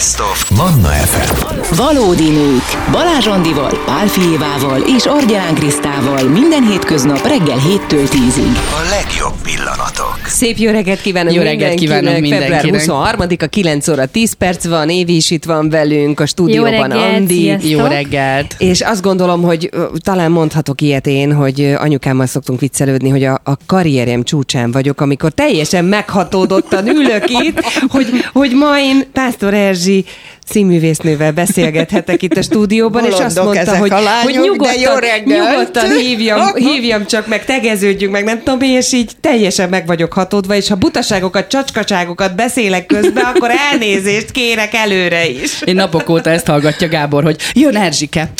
Best of Manna FM. Valódi nők. Balázs Andival, Pál Fijévával és Argyán Krisztával minden hétköznap reggel 7-től 10-ig. A legjobb pillanatok. Szép jó reggelt kívánok Jó reggelt kívánok mindenkinek. Február 23-a, 9 óra 10 perc van, Évi is itt van velünk, a stúdióban reggelt, Andi. sziasztok. Jó reggelt! És azt gondolom, hogy talán mondhatok ilyet én, hogy anyukámmal szoktunk viccelődni, hogy a, a karrierem csúcsán vagyok, amikor teljesen meghatódottan ülök itt, hogy, hogy ma én Pásztor Erzsi crazy. Színművésznővel beszélgethetek itt a stúdióban, és azt Bolondok mondta, hogy, lányok, hogy nyugodtan, nyugodtan hívjam, hívjam csak meg, tegeződjünk meg, nem tudom, és így teljesen meg vagyok hatódva, és ha butaságokat, csacskaságokat beszélek közben, akkor elnézést kérek előre is. Én napok óta ezt hallgatja Gábor, hogy jön Erzsike.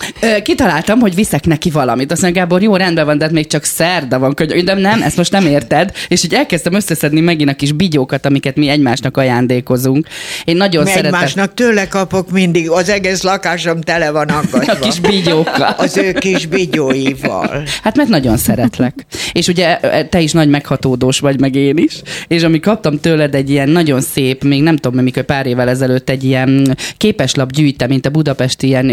Kitaláltam, hogy viszek neki valamit. Azt mondja, Gábor, jó, rendben van, de hát még csak szerda van. Könyv. De nem, ezt most nem érted. És így elkezdtem összeszedni megint a kis bigyókat, amiket mi egymásnak ajándékozunk. Én nagyon Mi szeretem. egymásnak tőle kapok mindig, az egész lakásom tele van akadva. A kis bigyókkal. Az ő kis bigyóival. Hát mert nagyon szeretlek. És ugye e, te is nagy meghatódós vagy, meg én is. És ami kaptam tőled egy ilyen nagyon szép, még nem tudom, mikor pár évvel ezelőtt egy ilyen képeslap gyűjte, mint a budapesti ilyen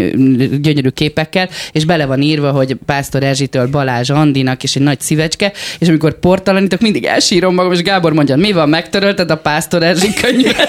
gyönyörű képekkel, és bele van írva, hogy Pásztor Erzsitől Balázs Andinak, és egy nagy szívecske, és amikor portalanítok, mindig elsírom magam, és Gábor mondja, mi van, megtörölted a Pásztor Erzsi könyvet?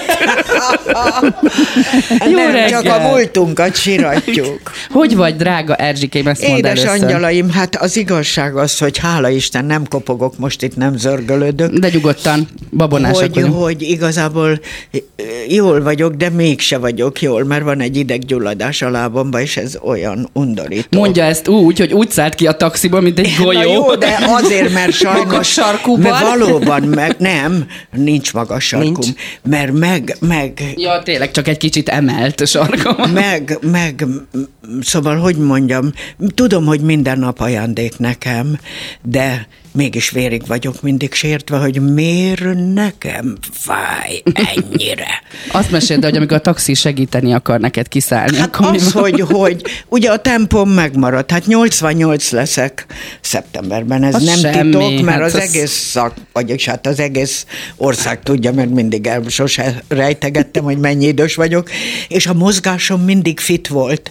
Jó Nem, reggelt. csak a múltunkat siratjuk. Hogy vagy, drága Erzsikém, ezt mondd Édes angyalaim, hát az igazság az, hogy hála Isten nem kopogok, most itt nem zörgölödök. De nyugodtan, babonásak hogy, vagyunk. hogy igazából ö, jól vagyok, de mégse vagyok jól, mert van egy ideggyulladás a lábamba, és ez olyan undorító. Mondja ezt úgy, hogy úgy szállt ki a taxiból, mint egy golyó. Na jó, de azért, mert sajnos... Sarkúban? Mert valóban, meg, nem, nincs magas sarkum. Nincs. Mert meg, meg, Ja, tényleg csak egy kicsit emelt a sarkam. meg, meg, szóval, hogy mondjam, tudom, hogy minden nap ajándék nekem, de mégis vérig vagyok mindig sértve, hogy miért nekem fáj ennyire. Azt meséld, hogy amikor a taxi segíteni akar neked kiszállni, Hát akkor az, hogy, hogy ugye a tempom megmaradt, hát 88 leszek szeptemberben, ez Az nem semmi, titok, mert hát az, az- egész szak, vagyis hát az egész ország tudja, mert mindig el, sose rejtegettem, hogy mennyi idős vagyok, és a mozgásom mindig fit volt,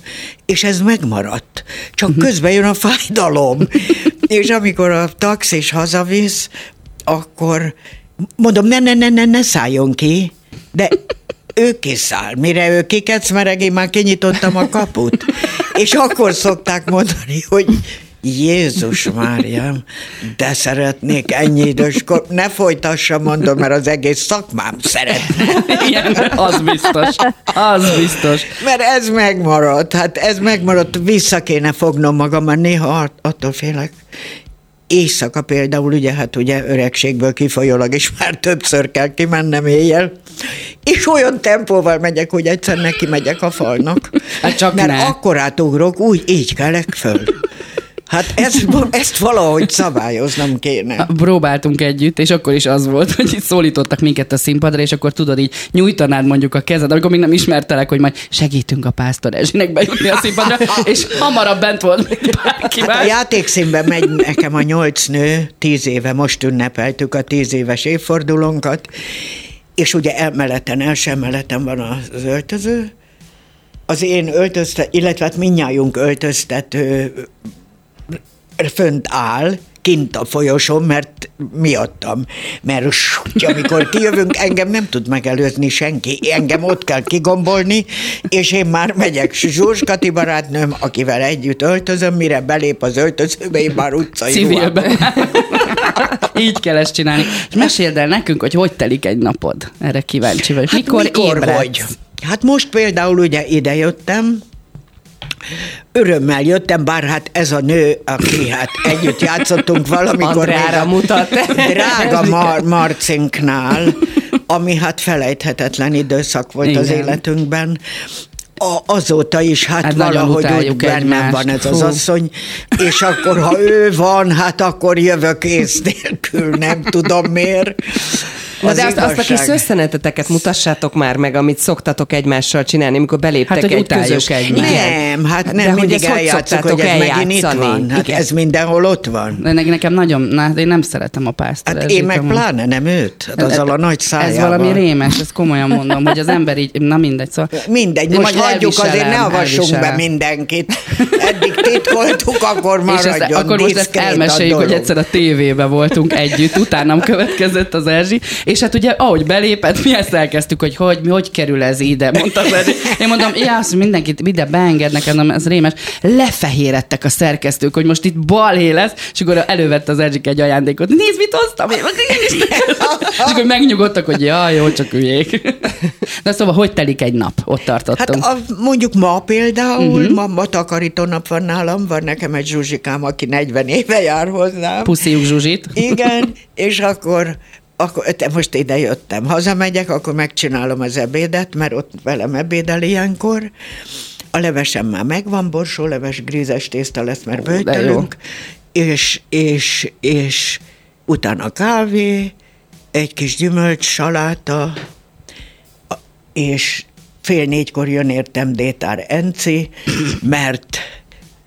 és ez megmaradt. Csak Mhm. közben jön a fájdalom, és amikor a taxis hazavisz, akkor mondom, ne, ne, ne, ne, ne szálljon ki, de ő kiszáll. Mire ő kikecmereg, én már kinyitottam a kaput. És akkor szokták mondani, hogy Jézus Máriám, de szeretnék ennyi időskor. Ne folytassa, mondom, mert az egész szakmám szeretne. Igen, az biztos. Az biztos. Mert ez megmaradt, hát ez megmaradt, vissza kéne fognom magam, mert néha att- attól félek. Éjszaka például, ugye, hát ugye öregségből kifolyólag is már többször kell kimennem éjjel, és olyan tempóval megyek, hogy egyszer neki megyek a falnak. Hát csak Mert ne. akkor átugrok, úgy így kelek föl. Hát ezt, ezt valahogy szabályoznom kéne. Próbáltunk együtt, és akkor is az volt, hogy itt szólítottak minket a színpadra, és akkor tudod, így nyújtanád mondjuk a kezed, amikor még nem ismertelek, hogy majd segítünk a pásztor Erzsinek bejutni a színpadra, és hamarabb bent volt még bárki Hát a játékszínben megy nekem a nyolc nő, tíz éve, most ünnepeltük a tíz éves évfordulónkat, és ugye emeleten, első emeleten van az öltöző, az én öltöztet, illetve hát mindnyájunk öltöztető fönt áll, kint a folyosón, mert miattam. Mert súgy, amikor kijövünk, engem nem tud megelőzni senki. Engem ott kell kigombolni, és én már megyek. Zsuzs Kati barátnőm, akivel együtt öltözöm, mire belép az öltözőbe, én már utcai. Civilben. Így kell ezt csinálni. És meséld el nekünk, hogy hogy telik egy napod. Erre kíváncsi vagy. Hát mikor, mikor ébredsz? hogy? Hát most például ugye ide jöttem, Örömmel jöttem, bár hát ez a nő, aki hát együtt játszottunk valamikor Andrára mutat. drága Mar- Marcinknál, ami hát felejthetetlen időszak volt Igen. az életünkben. A, azóta is hát, Hát valahogy úgy bennem egymást. van ez az Hú. asszony, és akkor, ha ő van, hát akkor jövök ész nélkül, nem tudom miért. Na Az de azt, azt a kis igazság. szösszeneteteket mutassátok már meg, amit szoktatok egymással csinálni, amikor beléptek Hát, hogy egy közös... egymást. Nem, hát nem De hogy mindig hogy eljátszuk, hogy ez megint itt van. Hát Igen. ez mindenhol ott van. De ne- nekem nagyon, na, én nem szeretem a pásztor. Hát én meg amúgy. pláne nem őt, hát azzal a nagy szájával. Ez valami rémes, ezt komolyan mondom, hogy az ember így, na mindegy, szóval. Mindegy, most hagyjuk, azért ne avassunk be mindenkit. Eddig titkoltuk, akkor És ezt, maradjon akkor most ezt elmeséljük, hogy egyszer a tévébe voltunk együtt, utánam következett az Erzsi, és hát ugye ahogy belépett, mi ezt elkezdtük, hogy hogy, mi, hogy kerül ez ide, mondta Erzsi. Én mondom, ja, azt mindenkit ide beengednek, mondom, ez rémes. Lefehérettek a szerkesztők, hogy most itt balhé lesz, és akkor elővette az Erzsik egy ajándékot. Nézd, mit hoztam én, és akkor megnyugodtak, hogy ja, jó, csak üljék. Na szóval, hogy telik egy nap? Ott Hát tartottunk. a, mondjuk ma például, uh-huh. ma, ma takarító nap van nálam, van nekem egy zsuzsikám, aki 40 éve jár hozzám. Pusziuk Zsuzsit. Igen, és akkor, akkor most ide jöttem. Hazamegyek, akkor megcsinálom az ebédet, mert ott velem ebédel ilyenkor. A levesem már megvan, borsóleves, grízes tészta lesz, mert bőjtölünk. És, és, és utána kávé, egy kis gyümölcs, saláta, és fél négykor jön értem Détár Enci, mert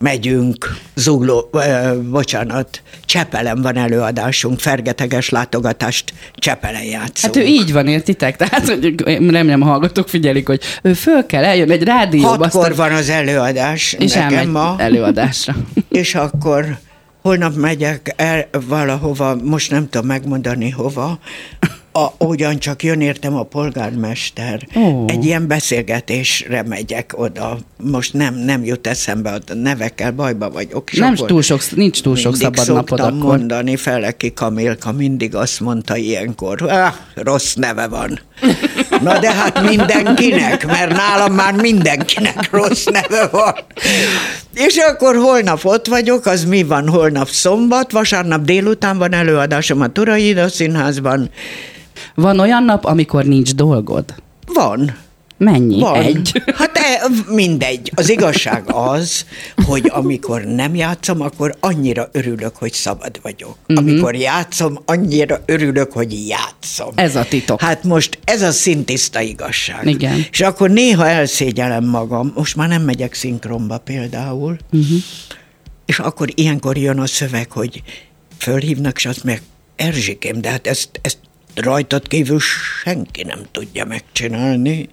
megyünk, Zugló, ö, bocsánat, Csepelen van előadásunk, fergeteges látogatást Csepelen játszunk. Hát ő így van, értitek? Tehát, hogy remélem hallgatók figyelik, hogy ő föl kell, eljön egy rádióba, Hatkor aztán- van az előadás és nekem ma, előadásra. és akkor holnap megyek el valahova, most nem tudom megmondani hova, a, ugyancsak jön értem a polgármester. Ó. Egy ilyen beszélgetésre megyek oda. Most nem, nem jut eszembe, a nevekkel bajba vagyok. És Nem túl sok, nincs túl sok szabad napod akkor. mondani, Feleki Kamilka mindig azt mondta ilyenkor, ah, rossz neve van. Na de hát mindenkinek, mert nálam már mindenkinek rossz neve van. És akkor holnap ott vagyok, az mi van holnap szombat, vasárnap délután van előadásom a Turai Ida Színházban. Van olyan nap, amikor nincs dolgod? Van. Mennyi? Van. Egy. Hát e, mindegy. Az igazság az, hogy amikor nem játszom, akkor annyira örülök, hogy szabad vagyok. Uh-huh. Amikor játszom, annyira örülök, hogy játszom. Ez a titok. Hát most ez a szintiszta igazság. Igen. És akkor néha elszégyelem magam. Most már nem megyek szinkronba például. Uh-huh. És akkor ilyenkor jön a szöveg, hogy fölhívnak, és azt meg Erzsikém, de hát ezt, ezt rajtad kívül senki nem tudja megcsinálni.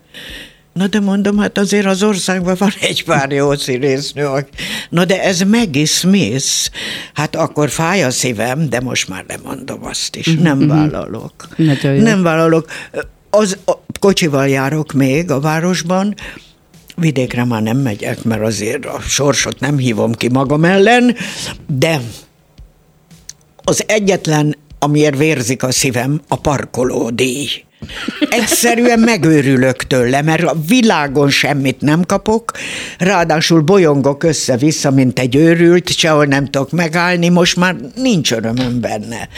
Na de mondom, hát azért az országban van egy pár jó színésznő. Na de ez Maggie Smith. Hát akkor fáj a szívem, de most már nem mondom azt is. Nem vállalok. Nagyon jó. Nem vállalok. Az, a, kocsival járok még a városban, vidékre már nem megyek, mert azért a sorsot nem hívom ki magam ellen, de az egyetlen, amiért vérzik a szívem, a parkolódíj. Egyszerűen megőrülök tőle, mert a világon semmit nem kapok, ráadásul bolyongok össze-vissza, mint egy őrült, sehol nem tudok megállni, most már nincs örömöm benne.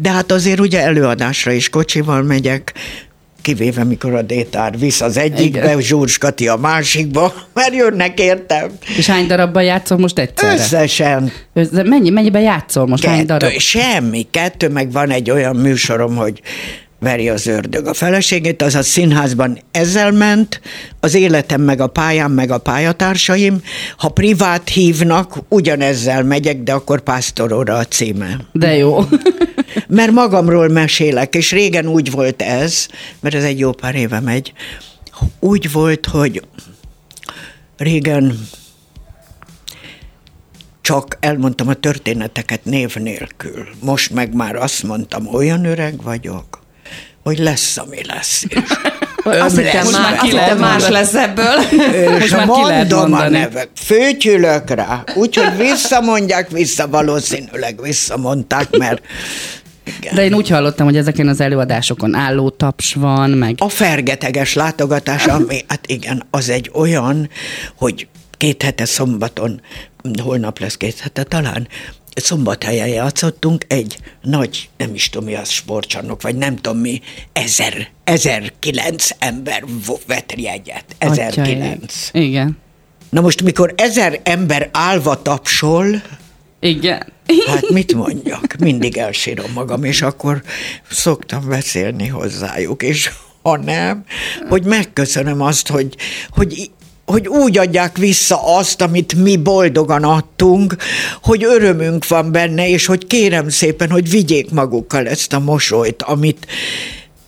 De hát azért ugye előadásra is kocsival megyek, kivéve mikor a détár visz az egyikbe, Igen. Zsúrs Kati a másikba, mert jönnek értem. És hány darabban játszol most egyszerre? Összesen De mennyi, mennyiben játszol most? Hány Kettő, darab? semmi, kettő, meg van egy olyan műsorom, hogy veri az ördög a feleségét, az a színházban ezzel ment, az életem meg a pályám, meg a pályatársaim. Ha privát hívnak, ugyanezzel megyek, de akkor pásztoróra a címe. De jó. Mert magamról mesélek, és régen úgy volt ez, mert ez egy jó pár éve megy, úgy volt, hogy régen csak elmondtam a történeteket név nélkül. Most meg már azt mondtam, olyan öreg vagyok, hogy lesz, ami lesz. És Azt hittem, lesz már, ki lehet más lesz ebből. és Most már ki lehet mondom a nevek, főtyülök rá, úgyhogy visszamondják, vissza, valószínűleg visszamondták, mert igen. De én úgy hallottam, hogy ezeken az előadásokon álló taps van, meg A fergeteges látogatás, ami, hát igen, az egy olyan, hogy két hete szombaton, holnap lesz két hete talán, szombathelyen játszottunk egy nagy, nem is tudom mi az sportcsarnok, vagy nem tudom mi, ezer, ezer kilenc ember vett jegyet. Ezer kilenc. Igen. Na most, mikor ezer ember állva tapsol, Igen. Hát mit mondjak? Mindig elsírom magam, és akkor szoktam beszélni hozzájuk, és ha nem, hogy megköszönöm azt, hogy, hogy hogy úgy adják vissza azt, amit mi boldogan adtunk, hogy örömünk van benne, és hogy kérem szépen, hogy vigyék magukkal ezt a mosolyt, amit,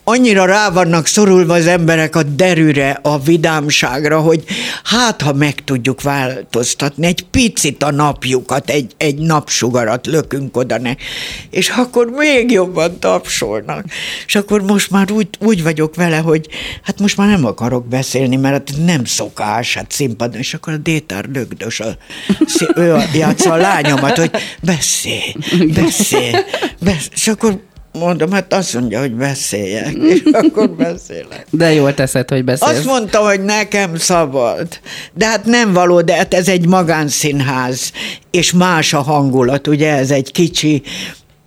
annyira rá vannak szorulva az emberek a derűre, a vidámságra, hogy hát, ha meg tudjuk változtatni, egy picit a napjukat, egy, egy napsugarat lökünk oda ne, és akkor még jobban tapsolnak. És akkor most már úgy, úgy vagyok vele, hogy hát most már nem akarok beszélni, mert hát nem szokás, hát színpadon, és akkor a Détár lögdös, a, ő játsza a lányomat, hogy beszélj, beszélj, beszélj, és akkor Mondom, hát azt mondja, hogy beszéljek, és akkor beszélek. De jól teszed, hogy beszélsz. Azt mondta, hogy nekem szabad. De hát nem való, de hát ez egy magánszínház, és más a hangulat, ugye ez egy kicsi,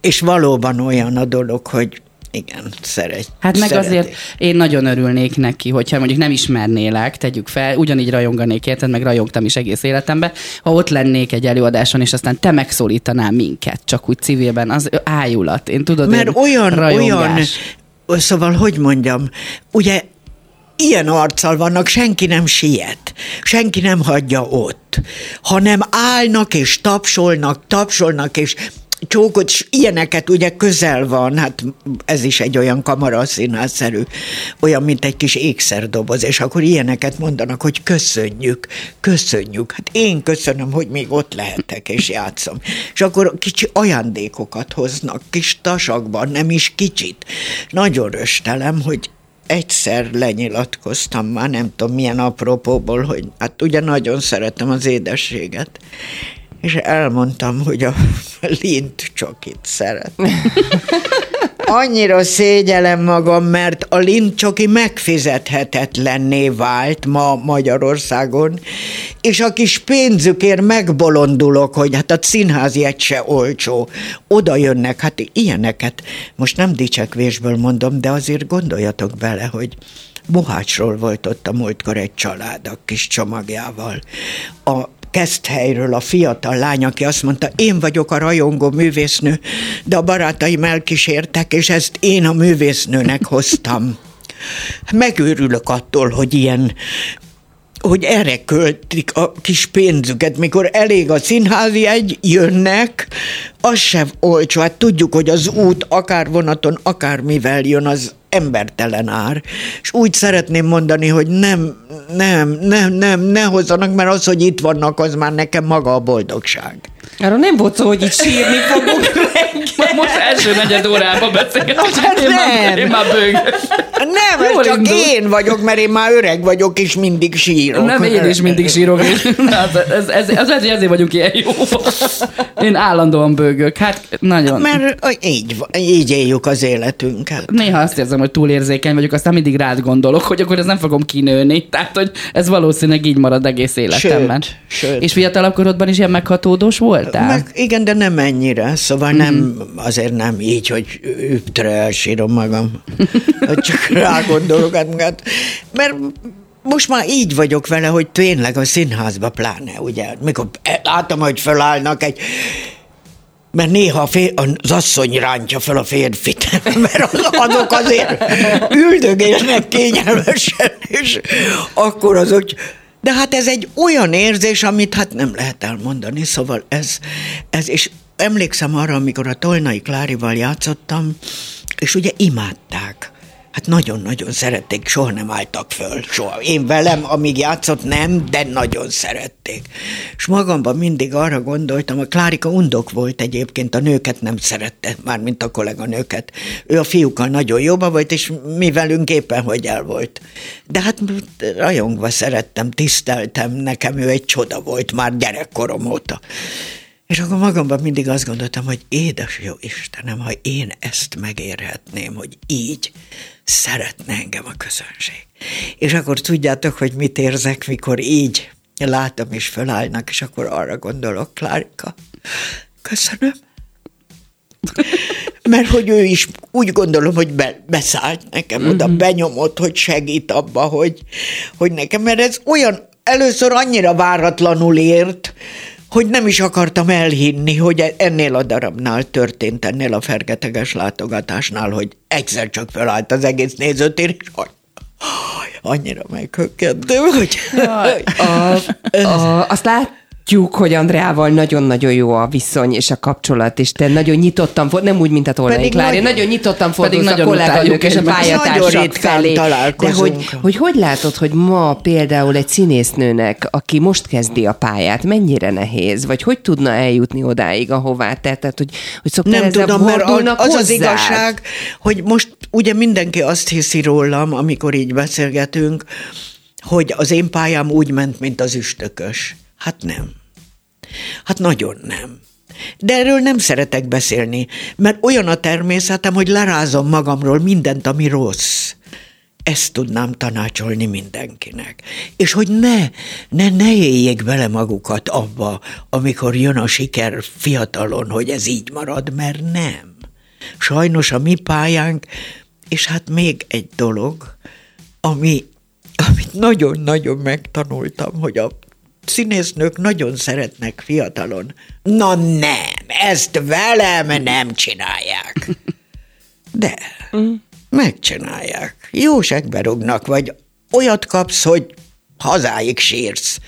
és valóban olyan a dolog, hogy igen, szeret. Hát meg azért én nagyon örülnék neki, hogyha mondjuk nem ismernélek, tegyük fel, ugyanígy rajonganék érted, meg rajongtam is egész életemben, ha ott lennék egy előadáson, és aztán te megszólítanál minket, csak úgy civilben, az ájulat. Én tudod, Mert én olyan, rajongás. olyan, szóval, hogy mondjam, ugye ilyen arccal vannak, senki nem siet, senki nem hagyja ott, hanem állnak és tapsolnak, tapsolnak, és csókot, és ilyeneket ugye közel van, hát ez is egy olyan kamaraszínházszerű, olyan, mint egy kis ékszerdoboz, és akkor ilyeneket mondanak, hogy köszönjük, köszönjük. Hát én köszönöm, hogy még ott lehetek és játszom. És akkor kicsi ajándékokat hoznak, kis tasakban, nem is kicsit. Nagyon röstelem, hogy egyszer lenyilatkoztam, már nem tudom milyen apropóból, hogy hát ugye nagyon szeretem az édességet, és elmondtam, hogy a lint csokit szeret. Annyira szégyelem magam, mert a lintcsoki megfizethetetlenné vált ma Magyarországon, és a kis pénzükért megbolondulok, hogy hát a színházi egy se olcsó. Oda jönnek, hát ilyeneket, most nem dicsekvésből mondom, de azért gondoljatok bele, hogy Mohácsról volt ott a múltkor egy család a kis csomagjával. A Keszthelyről a fiatal lány, aki azt mondta, én vagyok a rajongó művésznő, de a barátaim elkísértek, és ezt én a művésznőnek hoztam. Megőrülök attól, hogy ilyen hogy erre költik a kis pénzüket, mikor elég a színházi egy, jönnek, az sem olcsó. Hát tudjuk, hogy az út akár vonaton, akár mivel jön, az embertelen ár. És úgy szeretném mondani, hogy nem, nem, nem, nem, ne hozzanak, mert az, hogy itt vannak, az már nekem maga a boldogság. Arról nem volt szó, hogy itt sírni fogunk reggel. Most első negyed órában beszélgetünk. Hát én, már, nem. én már bőgök. Nem, Jól ez csak indul. én vagyok, mert én már öreg vagyok, és mindig sírok. Nem, én is mindig sírok. és- Hát ez, ez, ez, hogy ezért vagyunk ilyen jó. Én állandóan bőgök. Hát nagyon. Mert így, így éljük az életünket. Néha azt érzem, hogy túlérzékeny vagyok, aztán mindig rád gondolok, hogy akkor ez nem fogom kinőni. Tehát, hogy ez valószínűleg így marad egész életemben. Sőt, sőt. És fiatalabb korodban is ilyen meghatódós voltál? Meg, igen, de nem ennyire, szóval Mhm. nem, azért nem így, hogy üptre elsírom magam, csak rá gondolok, hát, hát, mert most már így vagyok vele, hogy tényleg a színházba pláne, ugye, mikor látom, hogy fölállnak egy mert néha a fér, az asszony rántja fel a férfit, mert az- azok azért üldögélnek kényelmesen, és akkor az, hogy de hát ez egy olyan érzés, amit hát nem lehet elmondani, szóval ez, ez és emlékszem arra, amikor a Tolnai Klárival játszottam, és ugye imádták. Hát nagyon-nagyon szerették, soha nem álltak föl, soha. Én velem, amíg játszott, nem, de nagyon szerették. És magamban mindig arra gondoltam, a Klárika undok volt egyébként, a nőket nem szerette, mármint a kolléganőket. Ő a fiúkkal nagyon jobban volt, és mi velünk éppen hogy el volt. De hát rajongva szerettem, tiszteltem, nekem ő egy csoda volt már gyerekkorom óta. És akkor magamban mindig azt gondoltam, hogy édes jó Istenem, ha én ezt megérhetném, hogy így szeretne engem a közönség. És akkor tudjátok, hogy mit érzek, mikor így látom és fölállnak, és akkor arra gondolok, Klárika, köszönöm. Mert hogy ő is úgy gondolom, hogy be, beszállt nekem oda, benyomott, hogy segít abba, hogy, hogy nekem, mert ez olyan, először annyira váratlanul ért, hogy nem is akartam elhinni, hogy ennél a darabnál történt, ennél a fergeteges látogatásnál, hogy egyszer csak fölállt az egész nézőtér, és hogy annyira meghökkentem, hogy... A, a, azt lát, látjuk, hogy Andreával nagyon-nagyon jó a viszony és a kapcsolat, és te nagyon nyitottan, nem úgy, mint a Tolnai Klári, nagyon, nagyon nyitottan fordulsz a kolléganők és a pályatársak felé. De hogy, hogy hogy látod, hogy ma például egy színésznőnek, aki most kezdi a pályát, mennyire nehéz, vagy hogy tudna eljutni odáig, ahová te, tehát hogy, hogy szoktál Nem tudom, mert az az igazság, hogy most ugye mindenki azt hiszi rólam, amikor így beszélgetünk, hogy az én pályám úgy ment, mint az üstökös. Hát nem. Hát nagyon nem. De erről nem szeretek beszélni, mert olyan a természetem, hogy lerázom magamról mindent, ami rossz. Ezt tudnám tanácsolni mindenkinek. És hogy ne, ne, ne éljék bele magukat abba, amikor jön a siker fiatalon, hogy ez így marad, mert nem. Sajnos a mi pályánk, és hát még egy dolog, ami, amit nagyon-nagyon megtanultam, hogy a színésznők nagyon szeretnek fiatalon. Na nem, ezt velem nem csinálják. De megcsinálják. Jóságbe rúgnak, vagy olyat kapsz, hogy hazáig sírsz.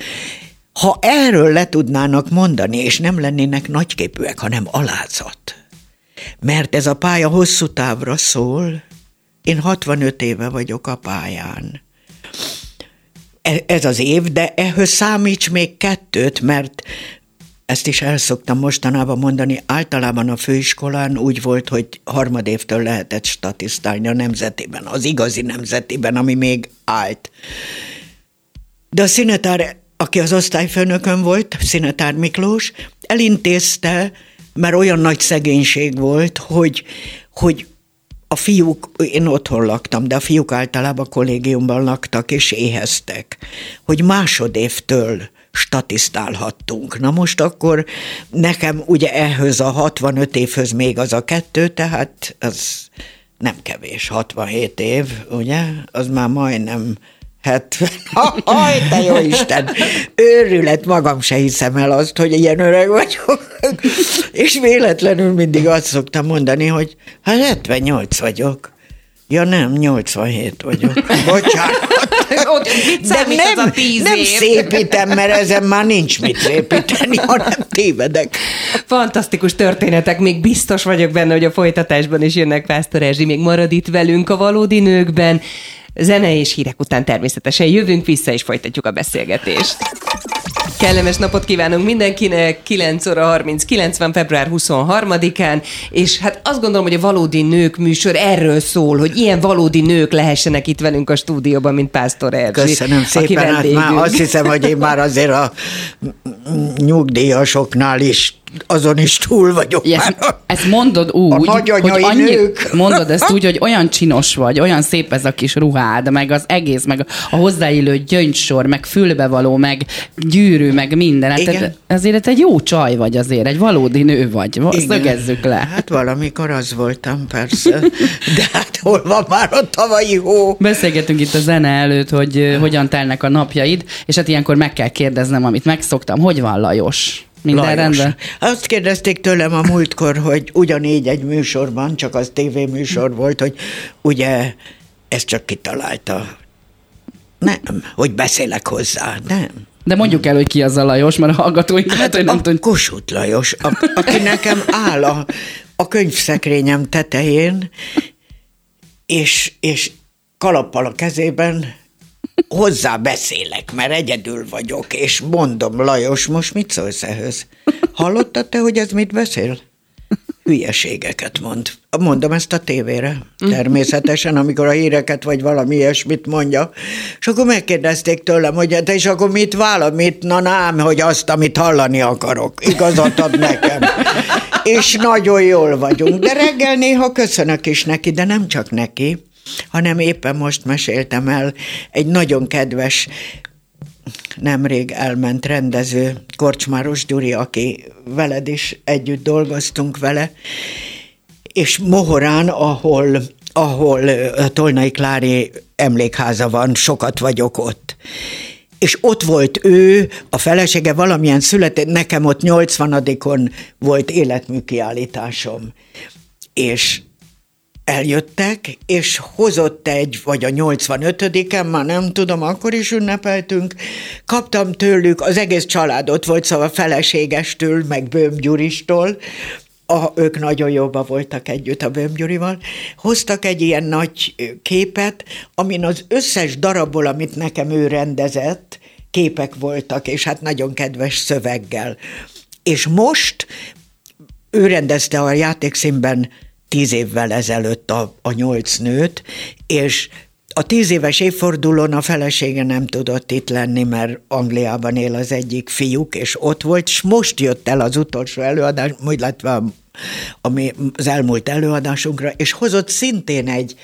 Ha erről le tudnának mondani, és nem lennének nagyképűek, hanem alázat. Mert ez a pálya hosszú távra szól. Én 65 éve vagyok a pályán. E, ez az év, de ehhez számíts még kettőt, mert ezt is el szoktam mostanában mondani, általában a főiskolán úgy volt, hogy harmadévtől lehetett statisztálni a nemzetiben, az igazi nemzetiben, ami még állt. De a színetár, aki az osztályfőnökön volt, Színetár Miklós, elintézte, mert olyan nagy szegénység volt, hogy, hogy a fiúk, én otthon laktam, de a fiúk általában kollégiumban laktak és éheztek, hogy másodévtől statisztálhattunk. Na most akkor nekem ugye ehhez a 65 évhöz még az a kettő, tehát az nem kevés, 67 év, ugye? Az már majdnem 70. Aj, te jó Isten! Őrület, magam se hiszem el azt, hogy ilyen öreg vagyok. És véletlenül mindig azt szoktam mondani, hogy hát 78 vagyok. Ja nem, 87 vagyok. Bocsánat. De nem, az a nem szépítem, mert ezen már nincs mit szépíteni, hanem tévedek. Fantasztikus történetek, még biztos vagyok benne, hogy a folytatásban is jönnek Pásztor Erzsi, még marad itt velünk a valódi nőkben. Zene és hírek után természetesen jövünk vissza, és folytatjuk a beszélgetést. Kellemes napot kívánunk mindenkinek, 9 óra 30, 90. február 23-án, és hát azt gondolom, hogy a Valódi Nők műsor erről szól, hogy ilyen valódi nők lehessenek itt velünk a stúdióban, mint Pásztor Erzsi. Köszönöm szépen, hát már azt hiszem, hogy én már azért a nyugdíjasoknál is azon is túl vagyok yes, már. Ezt mondod úgy, a hogy annyi, nők. mondod ezt úgy, hogy olyan csinos vagy, olyan szép ez a kis ruhád, meg az egész, meg a hozzáillő gyöngysor, meg fülbevaló, meg gyűrű, meg minden. Hát Igen. azért egy jó csaj vagy azért, egy valódi nő vagy. Igen. Szögezzük le. Hát valamikor az voltam, persze. De hát hol van már a tavalyi hó? Beszélgetünk itt a zene előtt, hogy hogyan telnek a napjaid, és hát ilyenkor meg kell kérdeznem, amit megszoktam. Hogy van Lajos? Minden Lajos. rendben? Azt kérdezték tőlem a múltkor, hogy ugyanígy egy műsorban, csak az tévéműsor volt, hogy ugye ezt csak kitalálta. Nem, hogy beszélek hozzá, nem. De mondjuk el, hogy ki az a Lajos, mert a hallgatóink hát hogy nem tud... Kossuth Lajos, a, aki nekem áll a, a könyvszekrényem tetején, és, és kalappal a kezében hozzá beszélek, mert egyedül vagyok, és mondom, Lajos, most mit szólsz ehhez? Hallottad te, hogy ez mit beszél? Hülyeségeket mond. Mondom ezt a tévére, természetesen, amikor a híreket vagy valami ilyesmit mondja. És akkor megkérdezték tőlem, hogy hát és akkor mit vállal, mit, na nem, hogy azt, amit hallani akarok. Igazat ad nekem. És nagyon jól vagyunk. De reggel néha köszönök is neki, de nem csak neki hanem éppen most meséltem el egy nagyon kedves nemrég elment rendező, Korcsmáros Gyuri, aki veled is együtt dolgoztunk vele, és Mohorán, ahol, ahol Tolnai Klári emlékháza van, sokat vagyok ott. és ott volt ő, a felesége valamilyen született, nekem ott 80-on volt életműkiállításom. És eljöttek, és hozott egy, vagy a 85-en, már nem tudom, akkor is ünnepeltünk, kaptam tőlük, az egész család ott volt, szóval feleségestől, meg Bőm Gyuristól, a, ők nagyon jobban voltak együtt a Bőm Gyurival, hoztak egy ilyen nagy képet, amin az összes darabból, amit nekem ő rendezett, képek voltak, és hát nagyon kedves szöveggel. És most ő rendezte a játékszínben tíz évvel ezelőtt a, a nyolc nőt, és a tíz éves évfordulón a felesége nem tudott itt lenni, mert Angliában él az egyik fiúk, és ott volt, és most jött el az utolsó előadás, illetve ami az elmúlt előadásunkra, és hozott szintén egy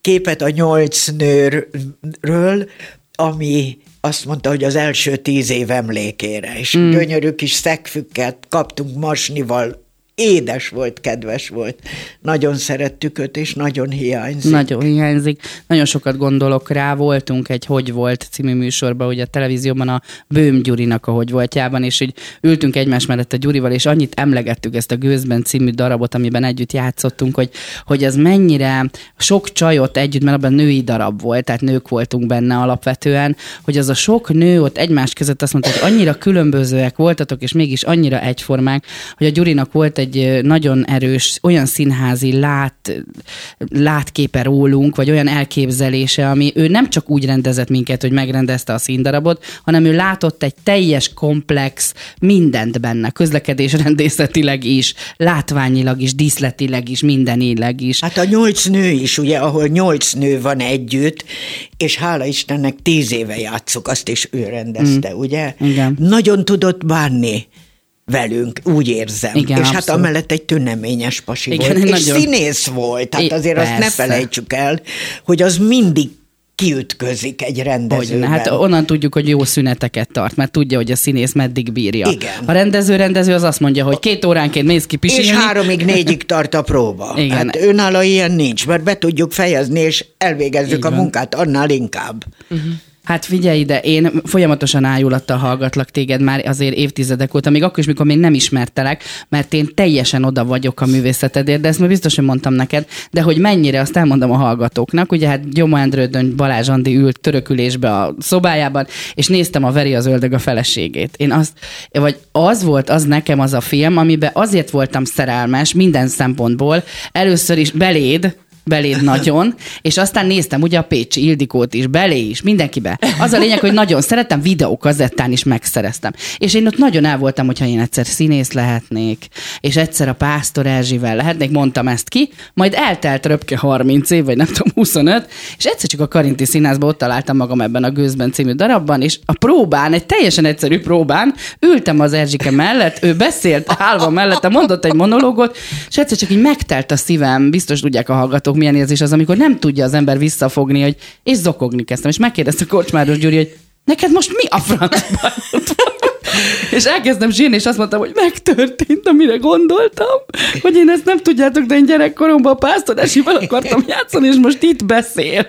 képet a nyolc nőről, ami azt mondta, hogy az első tíz év emlékére, és mm. gyönyörű kis szegfükket kaptunk masnival, édes volt, kedves volt. Nagyon szerettük őt, és nagyon hiányzik. Nagyon hiányzik. Nagyon sokat gondolok rá. Voltunk egy Hogy volt című műsorban, ugye a televízióban a Bőm Gyurinak a Hogy voltjában, és így ültünk egymás mellett a Gyurival, és annyit emlegettük ezt a Gőzben című darabot, amiben együtt játszottunk, hogy, hogy az mennyire sok csajot együtt, mert abban női darab volt, tehát nők voltunk benne alapvetően, hogy az a sok nő ott egymás között azt mondta, hogy annyira különbözőek voltatok, és mégis annyira egyformák, hogy a Gyurinak volt egy egy nagyon erős olyan színházi lát, látképe rólunk, vagy olyan elképzelése, ami ő nem csak úgy rendezett minket, hogy megrendezte a színdarabot, hanem ő látott egy teljes komplex mindent benne, közlekedésrendészetileg is, látványilag is, díszletileg is, mindenileg is. Hát a nyolc nő is, ugye, ahol nyolc nő van együtt, és hála Istennek tíz éve játszok, azt is ő rendezte, mm. ugye? Igen. Nagyon tudott bánni velünk, úgy érzem. Igen, és hát abszolút. hát amellett egy tüneményes pasi Igen, volt. És nagyon- színész volt. Hát azért azt ne persze. felejtsük el, hogy az mindig kiütközik egy rendezőben. hát onnan tudjuk, hogy jó szüneteket tart, mert tudja, hogy a színész meddig bírja. Igen. A rendező rendező az azt mondja, hogy két óránként mész ki és pisilni. háromig, négyig tart a próba. Igen. Hát önálló ilyen nincs, mert be tudjuk fejezni, és elvégezzük Így a munkát annál inkább. Hát figyelj ide, én folyamatosan ájulattal hallgatlak téged már azért évtizedek óta, még akkor is, mikor még nem ismertelek, mert én teljesen oda vagyok a művészetedért, de ezt már biztos, hogy mondtam neked, de hogy mennyire, azt elmondom a hallgatóknak, ugye hát Gyomó Endrődön Balázs Andi ült törökülésbe a szobájában, és néztem a Veri az ördög a feleségét. Én azt, vagy az volt az nekem az a film, amiben azért voltam szerelmes minden szempontból, először is beléd, beléd nagyon, és aztán néztem ugye a Pécsi Ildikót is, belé is, mindenkibe. Az a lényeg, hogy nagyon szerettem, videókazettán is megszereztem. És én ott nagyon el voltam, hogyha én egyszer színész lehetnék, és egyszer a Pásztor Erzsivel lehetnék, mondtam ezt ki, majd eltelt röpke 30 év, vagy nem tudom, 25, és egyszer csak a Karinti Színházban ott találtam magam ebben a Gőzben című darabban, és a próbán, egy teljesen egyszerű próbán, ültem az Erzsike mellett, ő beszélt állva mellette, mondott egy monológot, és egyszer csak így megtelt a szívem, biztos tudják a hallgatók, milyen érzés az, amikor nem tudja az ember visszafogni, hogy és zokogni kezdtem. És megkérdezte Korcsmáros Gyuri, hogy neked most mi a franc? És elkezdtem sírni, és azt mondtam, hogy megtörtént, amire gondoltam, hogy én ezt nem tudjátok, de én gyerekkoromban a pásztor Esivel akartam játszani, és most itt beszél.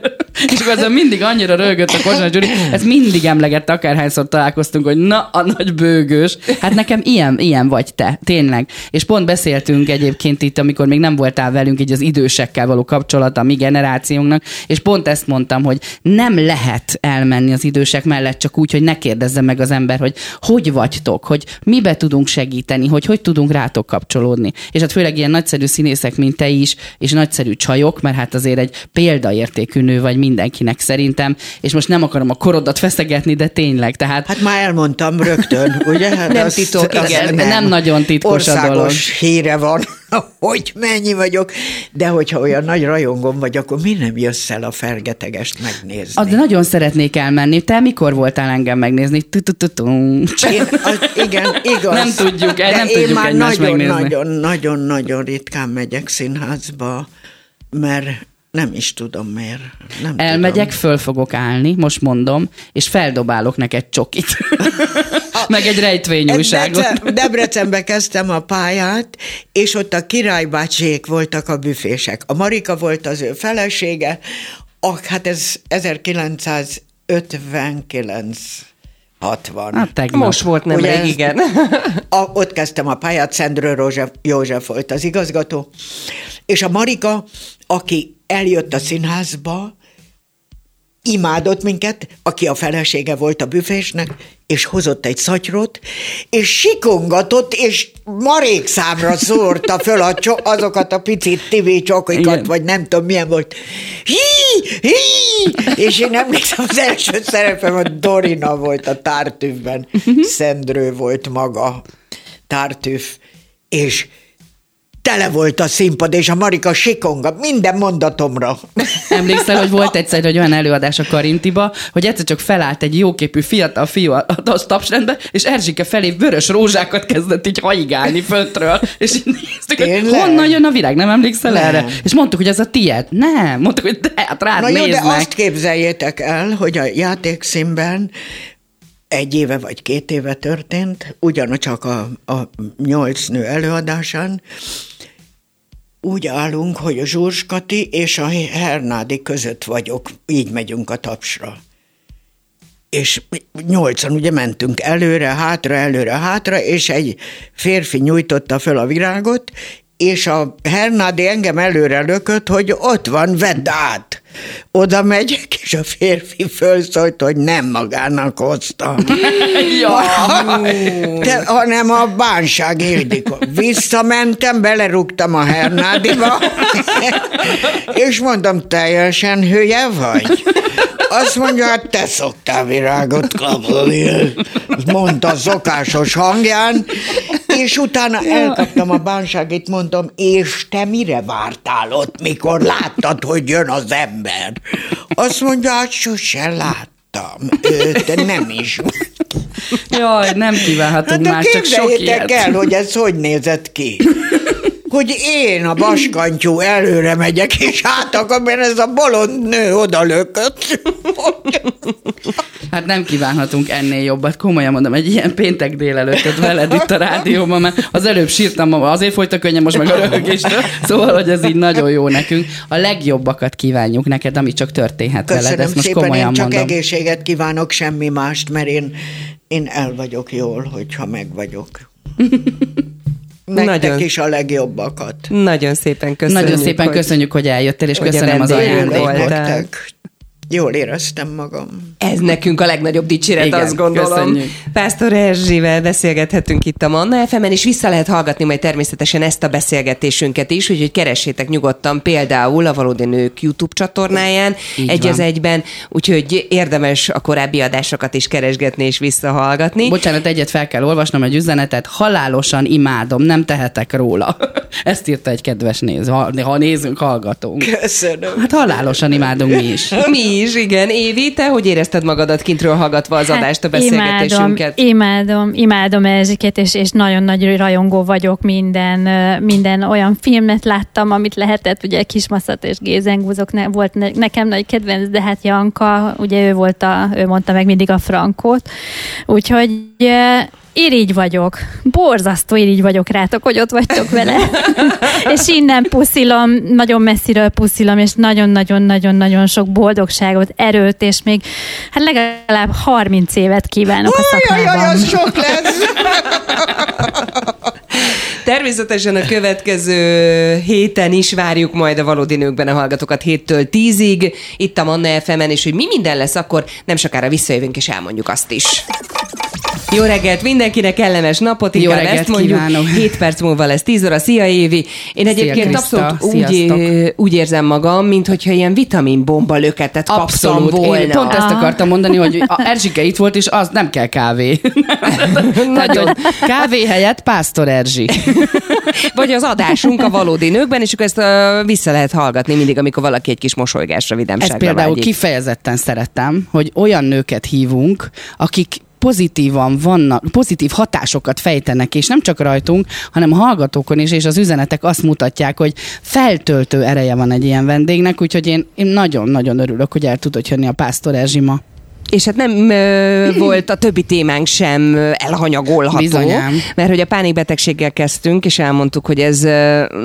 És akkor ezen mindig annyira rögött a Kozsás Gyuri, ezt mindig emlegette, akárhányszor találkoztunk, hogy na, a nagy bőgős. Hát nekem ilyen, ilyen vagy te, tényleg. És pont beszéltünk egyébként itt, amikor még nem voltál velünk, így az idősekkel való kapcsolat a mi generációnknak, és pont ezt mondtam, hogy nem lehet elmenni az idősek mellett csak úgy, hogy ne kérdezze meg az ember, hogy hogy vagytok, hogy mibe tudunk segíteni, hogy hogy tudunk rátok kapcsolódni. És hát főleg ilyen nagyszerű színészek, mint te is, és nagyszerű csajok, mert hát azért egy példaértékű nő vagy mindenkinek szerintem, és most nem akarom a korodat feszegetni, de tényleg, tehát Hát már elmondtam rögtön, ugye? Hát Nem titok, igen, nem nagyon titkos a Országos dolog. híre van, hogy mennyi vagyok, de hogyha olyan nagy rajongom vagy, akkor mi nem jössz el a fergetegest megnézni? Az nagyon szeretnék elmenni. Te mikor voltál engem megnézni? Igen, igaz. Nem tudjuk, nem én tudjuk már nagyon, nagyon, nagyon, nagyon ritkán megyek színházba, mert nem is tudom miért. Nem Elmegyek, tudom. föl fogok állni, most mondom, és feldobálok neked csokit. Meg egy rejtvényújságot. Debrecen, Debrecenbe kezdtem a pályát, és ott a királybácsék voltak a büfések. A Marika volt az ő felesége, a, hát ez 1959 60. Hát tegnap. Most volt nem Ugye rég, igen. A, ott kezdtem a pályát, Szendrő Rózsef, József volt az igazgató, és a Marika, aki eljött a színházba, imádott minket, aki a felesége volt a büfésnek, és hozott egy szatyrot, és sikongatott, és marék számra szórta föl a cso- azokat a picit TV csokikat, Igen. vagy nem tudom milyen volt. Hí, hí! És én emlékszem, az első szerepem a Dorina volt a tártűvben, Szendrő volt maga, tártűv, és tele volt a színpad, és a Marika sikonga minden mondatomra. Emlékszel, hogy volt egyszer egy olyan előadás a Karintiba, hogy egyszer csak felállt egy jóképű fiatal fiú a, a tapsrendbe, és Erzsike felé vörös rózsákat kezdett így haigálni föntről, és így néztük, hogy Tényleg? honnan jön a virág, nem emlékszel Nem. erre? És mondtuk, hogy ez a tiéd. Nem, mondtuk, hogy de, hát rád Na jó, de azt képzeljétek el, hogy a játékszínben egy éve vagy két éve történt, ugyancsak a, a nyolc nő előadásán, úgy állunk, hogy a Zsurskati és a Hernádi között vagyok, így megyünk a tapsra. És nyolcan ugye mentünk előre, hátra, előre, hátra, és egy férfi nyújtotta föl a virágot, és a Hernádi engem előre lökött, hogy ott van, vedd át. Oda megyek, és a férfi fölszólít, hogy nem magának hozta. De, hanem a bánság Ildikó. Visszamentem, belerúgtam a Hernádiba, és mondom, teljesen hülye vagy? Azt mondja, hát te szoktál virágot kapni. Mondta szokásos hangján, és utána elkaptam a bánságit, mondom, és te mire vártál ott, mikor láttad, hogy jön az ember? Azt mondja, hát sose láttam őt, nem is. Jaj, nem kívánhatunk Hát már, csak sok ilyet. el, hogy ez hogy nézett ki. Hogy én a baskantyú előre megyek, és hátakam, mert ez a bolond nő oda lökött. Hát nem kívánhatunk ennél jobbat, komolyan mondom, egy ilyen péntek délelőttet veled itt a rádióban, mert az előbb sírtam, azért folyt a könnyem, most meg a röhögéstől, szóval, hogy ez így nagyon jó nekünk. A legjobbakat kívánjuk neked, ami csak történhet veled, Köszönöm ezt most szépen, komolyan én csak mondom. egészséget kívánok, semmi mást, mert én, én el vagyok jól, hogyha meg vagyok. Nektek Nagyon. is a legjobbakat. Nagyon szépen köszönjük. Nagyon szépen hogy köszönjük, hogy eljöttél, és hogy köszönöm az ajándékot. Jól éreztem magam. Ez nekünk a legnagyobb dicséret, Igen, azt gondolom. köszönjük. Pásztor Erzsivel beszélgethetünk itt a Manna fm és vissza lehet hallgatni majd természetesen ezt a beszélgetésünket is, úgyhogy keressétek nyugodtan például a Valódi Nők YouTube csatornáján, Így egy van. az egyben, úgyhogy érdemes a korábbi adásokat is keresgetni és visszahallgatni. Bocsánat, egyet fel kell olvasnom egy üzenetet. Halálosan imádom, nem tehetek róla. Ezt írta egy kedves néz, ha, ha nézünk, hallgatunk. Köszönöm. Hát halálosan imádunk mi is. Mi is, igen. Évi, te hogy érezted magadat kintről hallgatva az adást, a beszélgetésünket? Hát Imádom, imádom, imádom Erzsiket, és, és nagyon nagy rajongó vagyok minden, minden olyan filmet láttam, amit lehetett, ugye Kismaszat és Gézengúzok ne, volt ne, nekem nagy kedvenc, de hát Janka, ugye ő volt a, ő mondta meg mindig a Frankót, úgyhogy irigy vagyok, borzasztó irigy vagyok rátok, hogy ott vagytok vele. és innen puszilom, nagyon messziről puszilom, és nagyon-nagyon-nagyon-nagyon sok boldogságot, erőt, és még hát legalább 30 évet kívánok a Jaj, jaj, szakmában. az sok lesz. Természetesen a következő héten is várjuk majd a valódi nőkben a hallgatókat 7-től 10-ig, itt a Manna fm és hogy mi minden lesz, akkor nem sokára visszajövünk és elmondjuk azt is. Jó reggelt mindenkinek, kellemes napot, Jó inkább reggelt ezt mondjuk. kívánok. 7 perc múlva lesz 10 óra. Szia Évi! Én egyébként Kriszta, abszolút úgy, úgy érzem magam, mintha ilyen vitaminbomba löketet kaptam Abszolút. volna. Én pont ezt akartam mondani, hogy a Erzsike itt volt, és az nem kell kávé. Hogy kávé helyett Pásztor Erzsi. Vagy az adásunk a valódi nőkben, és akkor ezt uh, vissza lehet hallgatni mindig, amikor valaki egy kis mosolygásra, vidámságra Ezt például vágyik. kifejezetten szerettem, hogy olyan nőket hívunk, akik pozitívan vannak, pozitív hatásokat fejtenek, és nem csak rajtunk, hanem a hallgatókon is, és az üzenetek azt mutatják, hogy feltöltő ereje van egy ilyen vendégnek, úgyhogy én, én nagyon-nagyon örülök, hogy el tudod jönni a Pásztor Erzsi ma. És hát nem ö, volt a többi témánk sem elhanyagolható, Bizonyám. mert hogy a pánikbetegséggel kezdtünk, és elmondtuk, hogy ez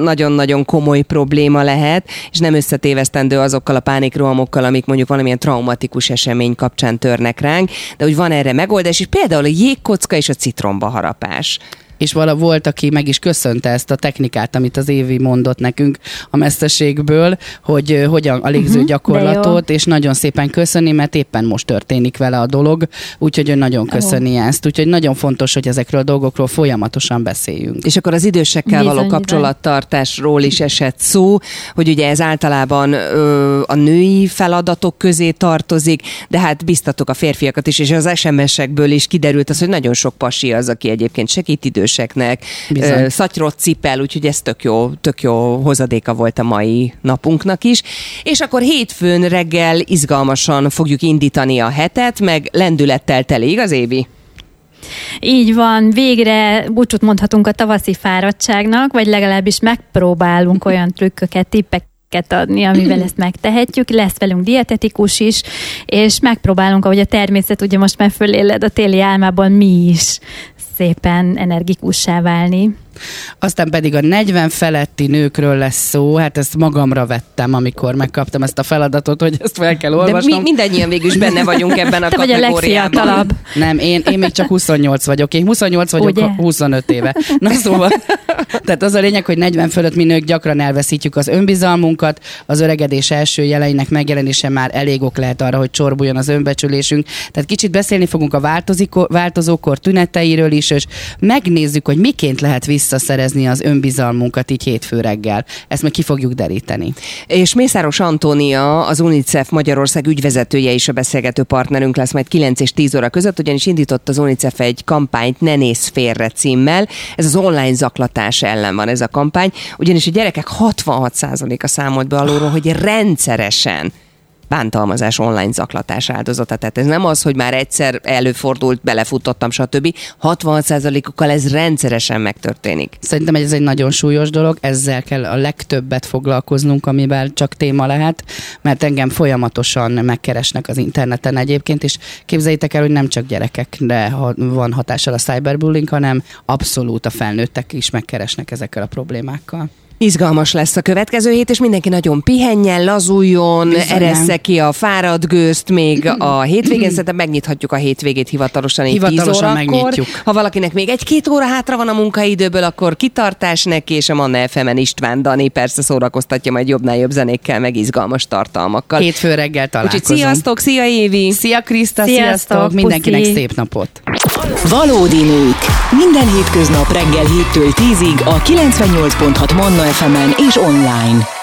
nagyon-nagyon komoly probléma lehet, és nem összetévesztendő azokkal a pánikrohamokkal, amik mondjuk valamilyen traumatikus esemény kapcsán törnek ránk, de hogy van erre megoldás, és például a jégkocka és a citromba harapás. És vala volt, aki meg is köszönte ezt a technikát, amit az Évi mondott nekünk a mesterségből, hogy hogyan a légző Mhm, gyakorlatot, és nagyon szépen köszöni, mert éppen most történik vele a dolog, úgyhogy ő nagyon köszöni ezt. Úgyhogy nagyon fontos, hogy ezekről a dolgokról folyamatosan beszéljünk. És akkor az idősekkel Bizony, való kapcsolattartásról is esett szó, hogy ugye ez általában ö, a női feladatok közé tartozik, de hát biztatok a férfiakat is, és az SMS-ekből is kiderült az, hogy nagyon sok pasi az, aki egyébként segít időseknek, Bizony. szatyrot cipel, úgyhogy ez tök jó, tök jó hozadéka volt a mai napunknak is. És akkor hétfőn reggel izgalmasan fogjuk indítani a hetet, meg lendülettel teli, igaz Évi? Így van, végre búcsút mondhatunk a tavaszi fáradtságnak, vagy legalábbis megpróbálunk olyan trükköket, tippeket adni, amivel ezt megtehetjük. Lesz velünk dietetikus is, és megpróbálunk, ahogy a természet ugye most már föléled a téli álmából, mi is szépen energikussá válni. Aztán pedig a 40 feletti nőkről lesz szó, hát ezt magamra vettem, amikor megkaptam ezt a feladatot, hogy ezt fel kell De olvasnom. mi, mindannyian végül is benne vagyunk ebben a Te vagy a kategóriában. legfiatalabb. Nem, én, én még csak 28 vagyok. Én 28 vagyok Ugye? 25 éve. Na szóval, tehát az a lényeg, hogy 40 fölött mi nők gyakran elveszítjük az önbizalmunkat, az öregedés első jeleinek megjelenése már elég ok lehet arra, hogy csorbuljon az önbecsülésünk. Tehát kicsit beszélni fogunk a változókor tüneteiről is, és megnézzük, hogy miként lehet visszaszerezni az önbizalmunkat így hétfő reggel. Ezt meg ki fogjuk deríteni. És Mészáros Antónia, az UNICEF Magyarország ügyvezetője is a beszélgető partnerünk lesz majd 9 és 10 óra között, ugyanis indított az UNICEF egy kampányt Ne nézz félre címmel. Ez az online zaklatás ellen van ez a kampány, ugyanis a gyerekek 66%-a számolt be alulról, hogy rendszeresen bántalmazás online zaklatás áldozata. Tehát ez nem az, hogy már egyszer előfordult, belefutottam, stb. 66%-ukkal ez rendszeresen megtörténik. Szerintem ez egy nagyon súlyos dolog, ezzel kell a legtöbbet foglalkoznunk, amivel csak téma lehet, mert engem folyamatosan megkeresnek az interneten egyébként, és képzeljétek el, hogy nem csak gyerekekre van hatással a cyberbullying, hanem abszolút a felnőttek is megkeresnek ezekkel a problémákkal. Izgalmas lesz a következő hét, és mindenki nagyon pihenjen, lazuljon, Bizonyám. eressze ki a fáradt gőzt még a hétvégén, szerintem megnyithatjuk a hétvégét hivatalosan 10 Hivatalosan órakor. megnyitjuk. Ha valakinek még egy-két óra hátra van a munkaidőből, akkor kitartás neki, és a Manna fm István Dani persze szórakoztatja majd jobbnál jobb zenékkel, meg izgalmas tartalmakkal. Hétfő reggel Úgyhogy találkozunk. sziasztok, szia Évi! Szia Kriszta, Sziasztok, sziasztok, mindenkinek puszi. szép napot! Valódi nők. Minden hétköznap reggel 7-től 10-ig a 98.6 Manna FM-en és online.